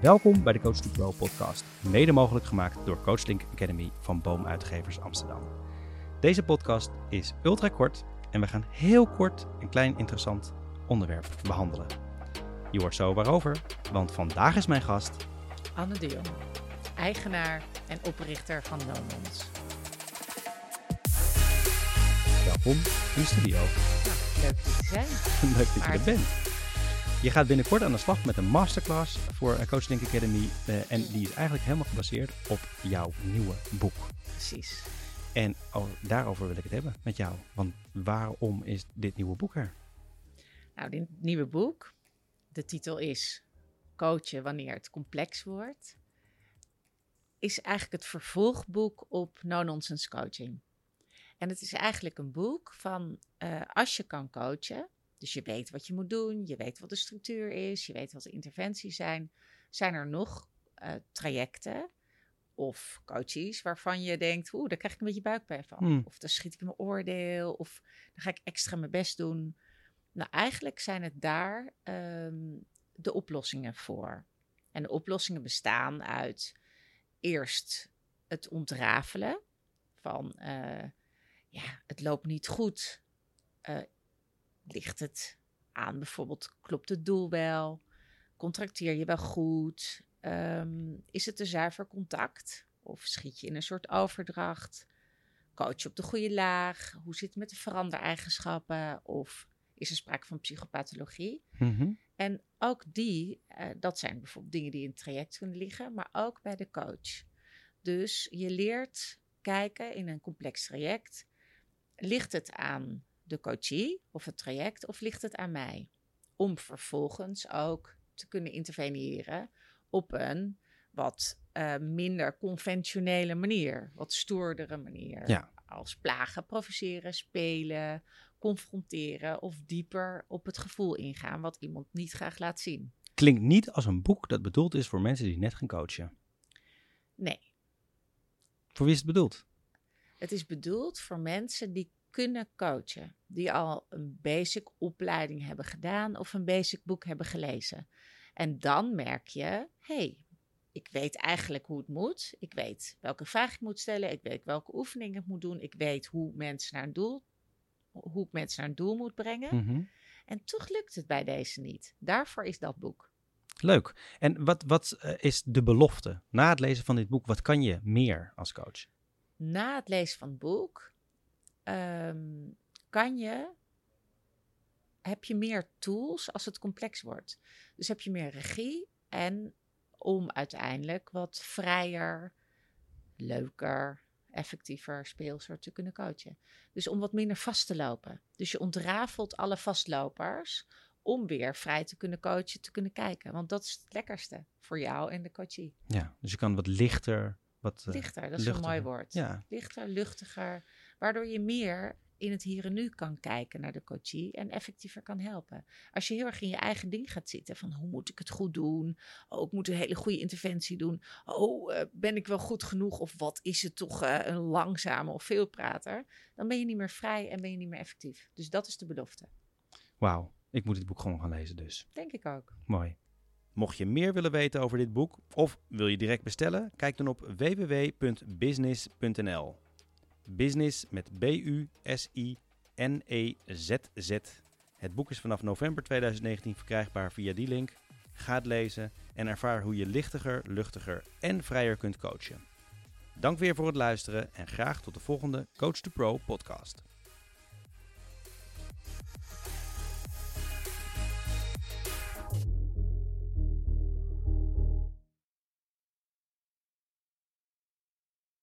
Welkom bij de Coach to Pro podcast, mede mogelijk gemaakt door CoachLink Academy van Boomuitgevers Amsterdam. Deze podcast is ultra kort en we gaan heel kort een klein interessant onderwerp behandelen. Je hoort zo waarover, want vandaag is mijn gast Anne de Jong, eigenaar en oprichter van Nomons. Welkom in de studio. Nou, leuk dat je zijn. Leuk dat je er bent. Je gaat binnenkort aan de slag met een masterclass voor CoachLink Academy eh, en die is eigenlijk helemaal gebaseerd op jouw nieuwe boek. Precies. En oh, daarover wil ik het hebben met jou. Want waarom is dit nieuwe boek er? Nou, dit nieuwe boek, de titel is Coachen wanneer het complex wordt, is eigenlijk het vervolgboek op No Nonsense Coaching. En het is eigenlijk een boek van eh, als je kan coachen, dus je weet wat je moet doen, je weet wat de structuur is, je weet wat de interventies zijn, zijn er nog eh, trajecten of coaches waarvan je denkt, oeh, daar krijg ik een beetje buikpijn van. Hmm. Of dan schiet ik in mijn oordeel, of dan ga ik extra mijn best doen. Nou, eigenlijk zijn het daar ehm, de oplossingen voor. En de oplossingen bestaan uit eerst het ontrafelen van, eh, ja, het loopt niet goed. Eh, ligt het aan bijvoorbeeld, klopt het doel wel? Contracteer je wel goed? Ehm, is het een zuiver contact? Of schiet je in een soort overdracht? Coach je op de goede laag? Hoe zit het met de verandereigenschappen? Of is er sprake van psychopathologie? Mhm. En ook die, eh, dat zijn bijvoorbeeld dingen die in het traject kunnen liggen, maar ook bij de coach. Dus je leert kijken in een complex traject. Ligt het aan de coachie of het traject of ligt het aan mij? Om vervolgens ook te kunnen interveneren op een wat eh, minder conventionele manier, wat stoerdere manier. Ja. Als plagen, provoceren, spelen, confronteren of dieper op het gevoel ingaan wat iemand niet graag laat zien. Klinkt niet als een boek dat bedoeld is voor mensen die net gaan coachen. Nee, Voor wie is het bedoeld? het is bedoeld voor mensen die kunnen coachen, die al een basic opleiding hebben gedaan of een basic boek hebben gelezen. En dan merk je, hey, ik weet eigenlijk hoe het moet. Ik weet welke vraag ik moet stellen. Ik weet welke oefeningen ik moet doen. Ik weet hoe mensen naar een doel, hoe ik mensen naar een doel moet brengen. Mhm. En toch lukt het bij deze niet. Daarvoor is dat boek. Leuk. En wat, wat eh, is de belofte? Na het lezen van dit boek, wat kan je meer als coach? Na het lezen van het boek ehm, kan je, heb je meer tools als het complex wordt. Dus heb je meer regie en om uiteindelijk wat vrijer, leuker, effectiever, speelser te kunnen coachen. Dus om wat minder vast te lopen. Dus je ontrafelt alle vastlopers om weer vrij te kunnen coachen, te kunnen kijken. Want dat is het lekkerste voor jou en de coachie. Ja, dus je kan wat lichter, wat eh, Lichter, dat is een mooi woord. Ja, Lichter, luchtiger, waardoor je meer in het hier en nu kan kijken naar de coachie en effectiever kan helpen. Als je heel erg in je eigen ding gaat zitten van hoe moet ik het goed doen? Oh, ik moet een hele goede interventie doen. Oh, eh, ben ik wel goed genoeg? Of wat is het toch eh, een langzame of veelprater? Dan ben je niet meer vrij en ben je niet meer effectief. Dus dat is de belofte. wauw. Ik moet dit boek gewoon gaan lezen dus. Denk ik ook. Mooi. Mocht je meer willen weten over dit boek of wil je direct bestellen, kijk dan op www.business.nl. Business met B-U-S-I-N-E-Z-Z. Het boek is vanaf november 2019 verkrijgbaar via die link. Ga het lezen en ervaar hoe je lichtiger, luchtiger en vrijer kunt coachen. Dank weer voor het luisteren en graag tot de volgende Coach to Pro podcast.